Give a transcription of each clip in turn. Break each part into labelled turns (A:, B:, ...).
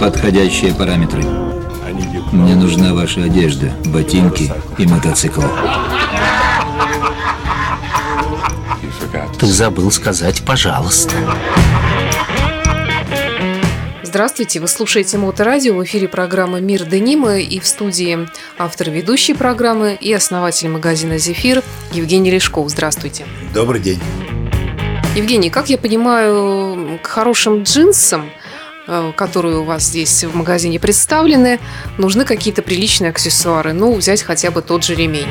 A: Подходящие параметры. Мне нужна ваша одежда, ботинки и мотоцикл.
B: Ты забыл сказать «пожалуйста».
C: Здравствуйте, вы слушаете Моторадио, в эфире программы «Мир Денима» и в студии автор ведущей программы и основатель магазина «Зефир» Евгений Лешков. Здравствуйте.
D: Добрый день.
C: Евгений, как я понимаю, к хорошим джинсам, э, которые у вас здесь в магазине представлены, нужны какие-то приличные аксессуары. Ну, взять хотя бы тот же ремень.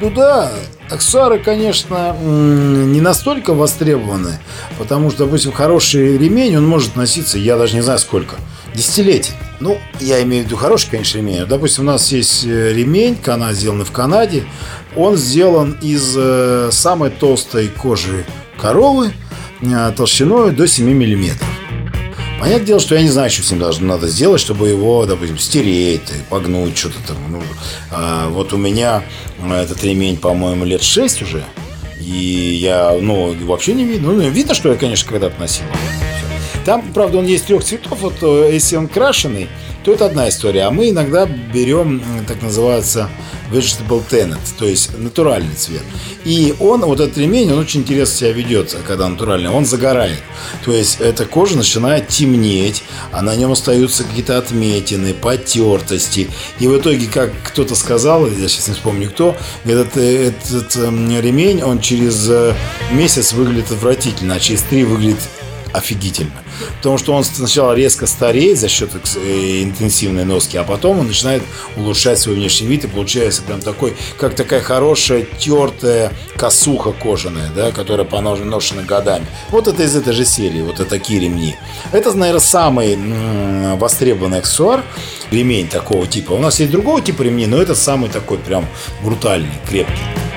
D: Ну да, аксессуары, конечно, не настолько востребованы, потому что, допустим, хороший ремень, он может носиться, я даже не знаю сколько, десятилетий. Ну, я имею в виду хороший, конечно, ремень. Допустим, у нас есть э, ремень, канат сделанный в Канаде. Он сделан из э, самой толстой кожи коровы толщиной до 7 миллиметров. Понятное дело, что я не знаю, что с ним должно надо сделать, чтобы его, допустим, стереть, погнуть, что-то там. Ну, а, вот у меня этот ремень, по-моему, лет 6 уже. И я, ну, вообще не видно. Ну, видно, что я, конечно, когда-то носил. Там, правда, он есть трех цветов. Вот э, если он крашеный, то это одна история. А мы иногда берем, так называется, vegetable tenant, то есть натуральный цвет. И он, вот этот ремень, он очень интересно себя ведет, когда натуральный. Он загорает. То есть эта кожа начинает темнеть, а на нем остаются какие-то отметины, потертости. И в итоге, как кто-то сказал, я сейчас не вспомню кто, этот, этот эм, ремень, он через э, месяц выглядит отвратительно, а через три выглядит офигительно. Потому что он сначала резко стареет за счет э, интенсивной носки, а потом он начинает улучшать свой внешний вид и получается прям такой, как такая хорошая тертая косуха кожаная, да, которая поношена годами. Вот это из этой же серии, вот это такие ремни. Это, наверное, самый востребованный аксессуар, ремень такого типа. У нас есть другого типа ремни, но это самый такой прям брутальный, крепкий.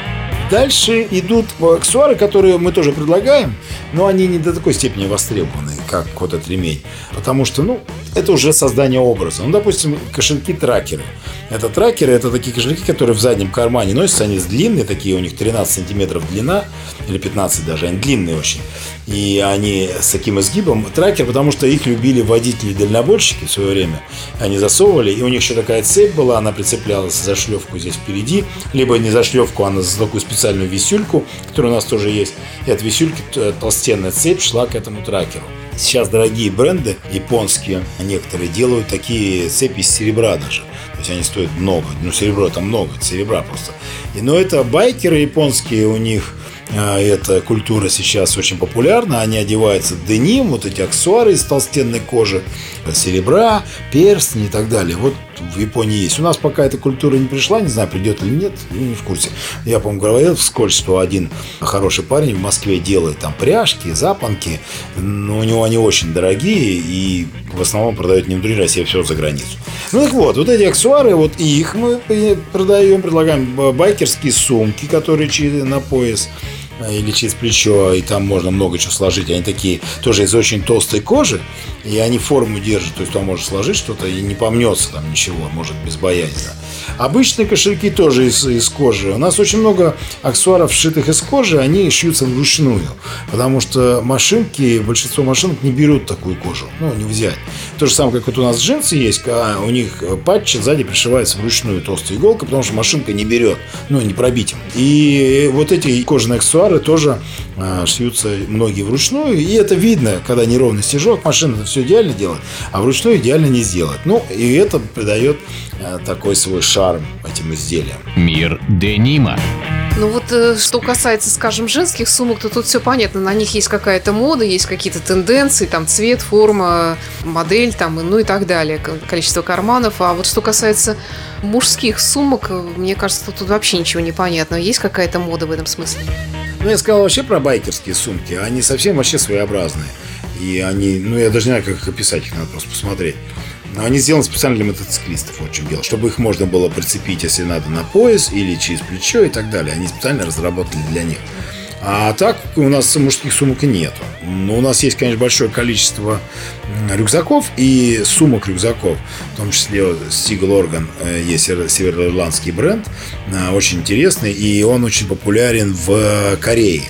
D: Дальше идут аксессуары, которые мы тоже предлагаем, но они не до такой степени востребованы, как вот этот ремень. Потому что, ну, это уже создание образа. Ну, допустим, кошельки-тракеры. Это тракеры, это такие кошельки, которые в заднем кармане носятся. Они длинные, такие у них 13 сантиметров длина, или 15 даже, они длинные очень. И они с таким изгибом. Тракер, потому что их любили водители-дальнобойщики в свое время. Они засовывали, и у них еще такая цепь была, она прицеплялась за шлевку здесь впереди, либо не за шлевку, а за такую специальную висюльку, которая у нас тоже есть. И от висюльки толстенная цепь шла к этому тракеру. Сейчас дорогие бренды японские, некоторые делают такие цепи из серебра даже. То есть они стоят много. Ну, серебро там много, серебра просто. И, но это байкеры японские, у них эта культура сейчас очень популярна. Они одеваются деним, вот эти аксессуары из толстенной кожи, серебра, перстни и так далее. Вот в Японии есть. У нас пока эта культура не пришла, не знаю, придет или нет, не в курсе. Я, по-моему, говорил вскользь, что один хороший парень в Москве делает там пряжки, запонки, но у него они очень дорогие и в основном продают не внутри России, а все за границу. Ну так вот, вот эти аксессуары, вот их мы продаем, предлагаем байкерские сумки, которые на пояс, или через плечо, и там можно много чего сложить. Они такие тоже из очень толстой кожи, и они форму держат, то есть там можно сложить что-то и не помнется там ничего, может безбоязненно. Обычные кошельки тоже из, из кожи. У нас очень много аксессуаров, сшитых из кожи, они шьются вручную, потому что машинки, большинство машинок не берут такую кожу, ну, не взять. То же самое, как вот у нас джинсы есть, а у них патчи сзади пришивается вручную толстая иголка, потому что машинка не берет, ну, не пробить. И вот эти кожаные аксессуары тоже э, шьются многие вручную, и это видно, когда неровный стежок, машина все идеально делает, а вручную идеально не сделать. Ну, и это придает э, такой свой шарм этим изделиям.
B: Мир Денима.
C: Ну вот, э, что касается, скажем, женских сумок, то тут все понятно. На них есть какая-то мода, есть какие-то тенденции, там цвет, форма, модель, там, ну и так далее, количество карманов. А вот что касается мужских сумок, мне кажется, тут, тут вообще ничего не понятно. Есть какая-то мода в этом смысле?
D: Ну, я сказал вообще про байкерские сумки. Они совсем вообще своеобразные. И они, ну, я даже не знаю, как их описать, их надо просто посмотреть. Но они сделаны специально для мотоциклистов, вот в чем дело. Чтобы их можно было прицепить, если надо, на пояс или через плечо и так далее. Они специально разработали для них. А так у нас мужских сумок нету. Но у нас есть, конечно, большое количество рюкзаков и сумок рюкзаков. В том числе Стигл Орган э, есть североирландский бренд, э, очень интересный, и он очень популярен в Корее.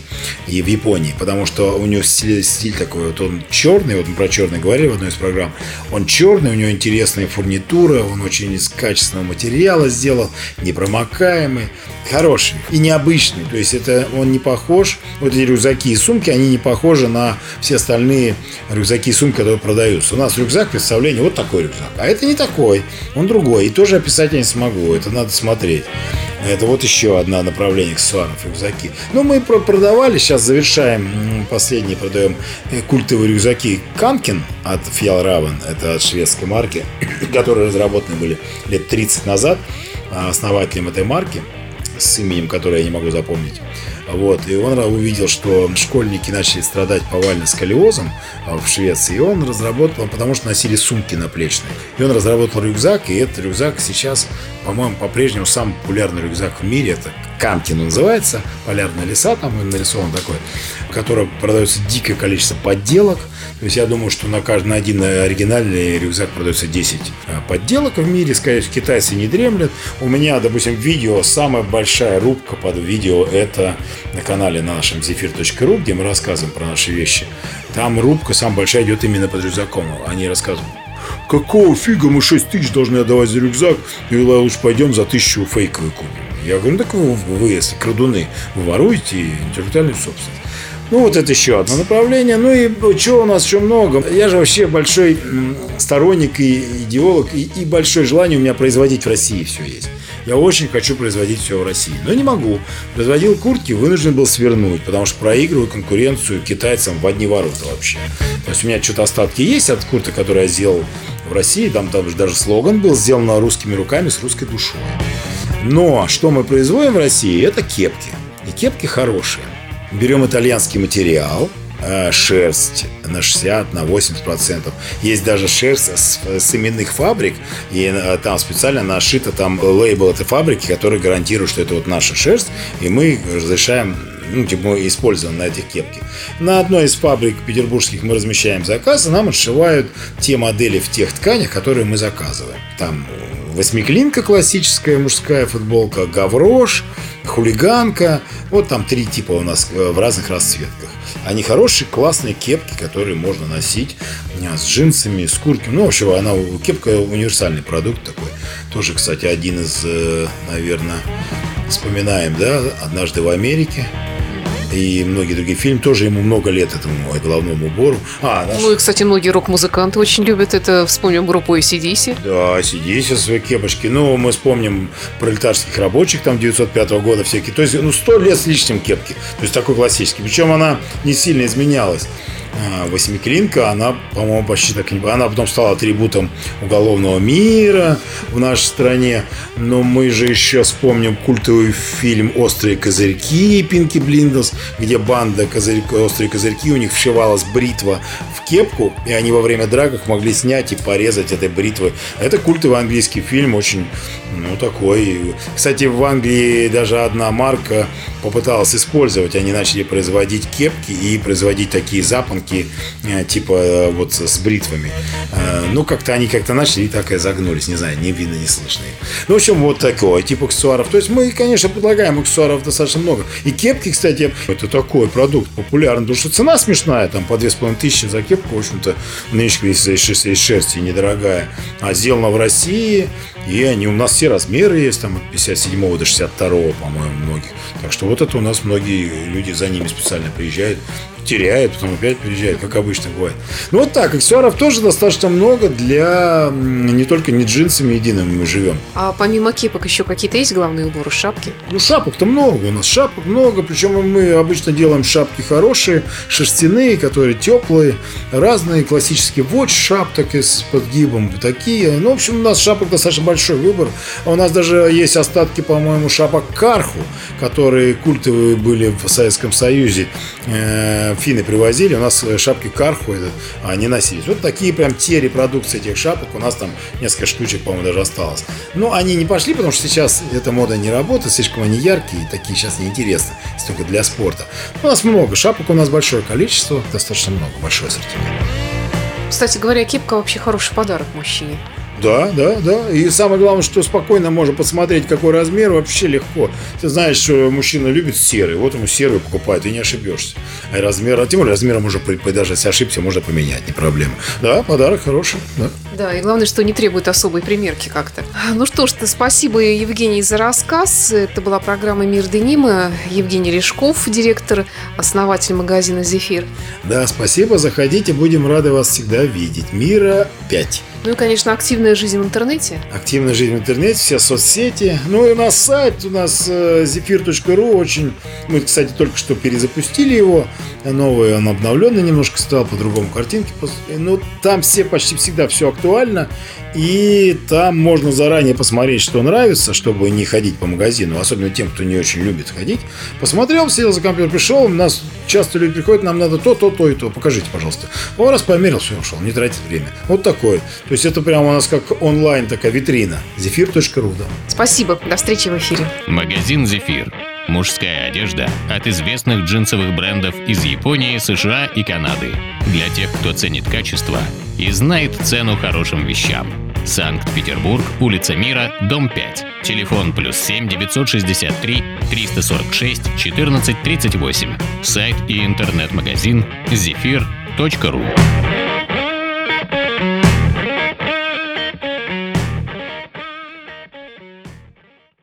D: И в Японии, потому что у него стиль, стиль такой, вот он черный, вот мы про черный говорили в одной из программ, он черный, у него интересная фурнитура, он очень из качественного материала сделал, непромокаемый, хороший и необычный. То есть это он не похож, вот эти рюкзаки и сумки, они не похожи на все остальные рюкзаки и сумки, которые продаются. У нас рюкзак, представление, вот такой рюкзак. А это не такой, он другой. И тоже описать я не смогу, это надо смотреть. Это вот еще одно направление аксессуаров, рюкзаки. Ну, мы продавали, сейчас завершаем, последний продаем э, культовые рюкзаки Канкин от Fjallraven, это от шведской марки, которые разработаны были лет 30 назад а, основателем этой марки с именем, которое я не могу запомнить. Вот. И он увидел, что школьники начали страдать повально сколиозом а, в Швеции. И он разработал, потому что носили сумки наплечные. И он разработал рюкзак. И этот рюкзак сейчас, по-моему, по-прежнему самый популярный рюкзак в мире. Это Канкин называется. Полярная леса там нарисован такой. В котором продается дикое количество подделок. То есть я думаю, что на каждый на один оригинальный рюкзак продается 10 а, подделок в мире. Скорее китайцы не дремлят. У меня, допустим, видео, самая большая рубка под видео это на канале нашем zephyr.ru, где мы рассказываем про наши вещи. Там рубка самая большая идет именно под рюкзаком. Они рассказывают, какого фига мы 6 тысяч должны отдавать за рюкзак, и лучше пойдем за тысячу фейковый купим. Я говорю, ну так вы, вы если крадуны, вы воруете интеллектуальную собственность. Ну, вот это еще одно направление. Ну и чего у нас еще много. Я же вообще большой сторонник и идеолог, и, и большое желание у меня производить в России все есть. Я очень хочу производить все в России, но не могу. Производил куртки, вынужден был свернуть, потому что проигрываю конкуренцию китайцам в одни ворота вообще. То есть у меня что-то остатки есть от куртки, которые я сделал в России. Там, там даже слоган был сделан русскими руками с русской душой. Но что мы производим в России, это кепки. И кепки хорошие. Берем итальянский материал, шерсть на 60, на 80 процентов. Есть даже шерсть с, с именных фабрик, и э, там специально нашито там лейбл этой фабрики, который гарантирует, что это вот наша шерсть, и мы разрешаем ну, типа, мы используем на этих кепке. На одной из фабрик петербургских мы размещаем заказ, и нам отшивают те модели в тех тканях, которые мы заказываем. Там восьмиклинка классическая мужская футболка, гаврош, хулиганка. Вот там три типа у нас э, в разных расцветках. Они хорошие, классные кепки, которые можно носить э, с джинсами, с куртками. Ну, вообще, она кепка универсальный продукт такой. Тоже, кстати, один из, э, наверное, вспоминаем, да, однажды в Америке и многие другие фильмы. Тоже ему много лет, этому головному убору.
C: А, наш... Ну и, кстати, многие рок-музыканты очень любят это. Вспомним группу ACDC.
D: Да, ACDC, свои кепочки. Ну, мы вспомним пролетарских рабочих там 905 года всякие. То есть, ну, сто лет с лишним кепки. То есть, такой классический. Причем она не сильно изменялась. А, восьмиклинка, она, по-моему, почти так не... Она потом стала атрибутом уголовного мира в нашей стране. Но мы же еще вспомним культовый фильм «Острые козырьки» Пинки Блиндос, где банда козырь... «Острые козырьки», у них вшивалась бритва в кепку, и они во время драках могли снять и порезать этой бритвой. Это культовый английский фильм, очень, ну, такой. Кстати, в Англии даже одна марка попыталась использовать. Они начали производить кепки и производить такие запонки, э, типа э, вот с бритвами. Э, ну, как-то они как-то начали и так и загнулись. Не знаю, не видно, не слышно. Ну, в общем, вот такой тип аксессуаров. То есть мы, конечно, предлагаем аксессуаров достаточно много. И кепки, кстати, это такой продукт популярный, потому что цена смешная, там по 2500 за кепку, в общем-то, нынче из, шерсти недорогая. А сделана в России, и они у нас все размеры есть, там от 57 до 62, по-моему, многих. Так что вот это у нас многие люди за ними специально приезжают теряет, потом опять приезжает, как обычно бывает. Ну вот так, аксессуаров тоже достаточно много для не только не джинсами едиными мы живем.
C: А помимо кепок еще какие-то есть главные уборы, шапки?
D: Ну шапок-то много, у нас шапок много, причем мы обычно делаем шапки хорошие, шерстяные, которые теплые, разные, классические вот шапок с подгибом, такие. Ну, в общем, у нас шапок достаточно большой выбор. А у нас даже есть остатки, по-моему, шапок Карху, которые культовые были в Советском Союзе э, финны привозили, у нас э, шапки Карху это, они носились. Вот такие прям те репродукции этих шапок, у нас там несколько штучек, по-моему, даже осталось. Но они не пошли, потому что сейчас эта мода не работает, слишком они яркие, такие сейчас неинтересны, только для спорта. У нас много шапок, у нас большое количество, достаточно много, большой ассортимент.
C: Кстати говоря, кепка вообще хороший подарок мужчине.
D: Да, да, да. И самое главное, что спокойно можно посмотреть, какой размер, вообще легко. Ты знаешь, что мужчина любит серый, вот ему серый покупает, и не ошибешься. А размер, а тем более размера можно, даже если ошибся, можно поменять, не проблема. Да, подарок хороший, да.
C: Да, и главное, что не требует особой примерки как-то. Ну что ж, спасибо, Евгений, за рассказ. Это была программа «Мир Денима». Евгений Лешков, директор, основатель магазина «Зефир».
D: Да, спасибо, заходите, будем рады вас всегда видеть. Мира 5.
C: Ну и, конечно, активная жизнь в интернете.
D: Активная жизнь в интернете, все соцсети. Ну и у нас сайт, у нас zephyr.ru э, очень... Мы, кстати, только что перезапустили его. Новый, он обновленный немножко стал, по-другому картинки. Ну, там все почти всегда все актуально. И там можно заранее посмотреть, что нравится, чтобы не ходить по магазину, особенно тем, кто не очень любит ходить. Посмотрел, сел за компьютер, пришел, у нас часто люди приходят, нам надо то, то, то и то. Покажите, пожалуйста. Он раз померил, все, ушел, не тратит время. Вот такое. То есть это прямо у нас как онлайн такая витрина. Зефир.ру, да.
C: Спасибо. До встречи в эфире.
B: Магазин «Зефир». Мужская одежда от известных джинсовых брендов из Японии, США и Канады. Для тех, кто ценит качество и знает цену хорошим вещам. Санкт-Петербург, улица Мира, дом 5. Телефон плюс 7 963 346 14 38. Сайт и интернет-магазин zephyr.ru.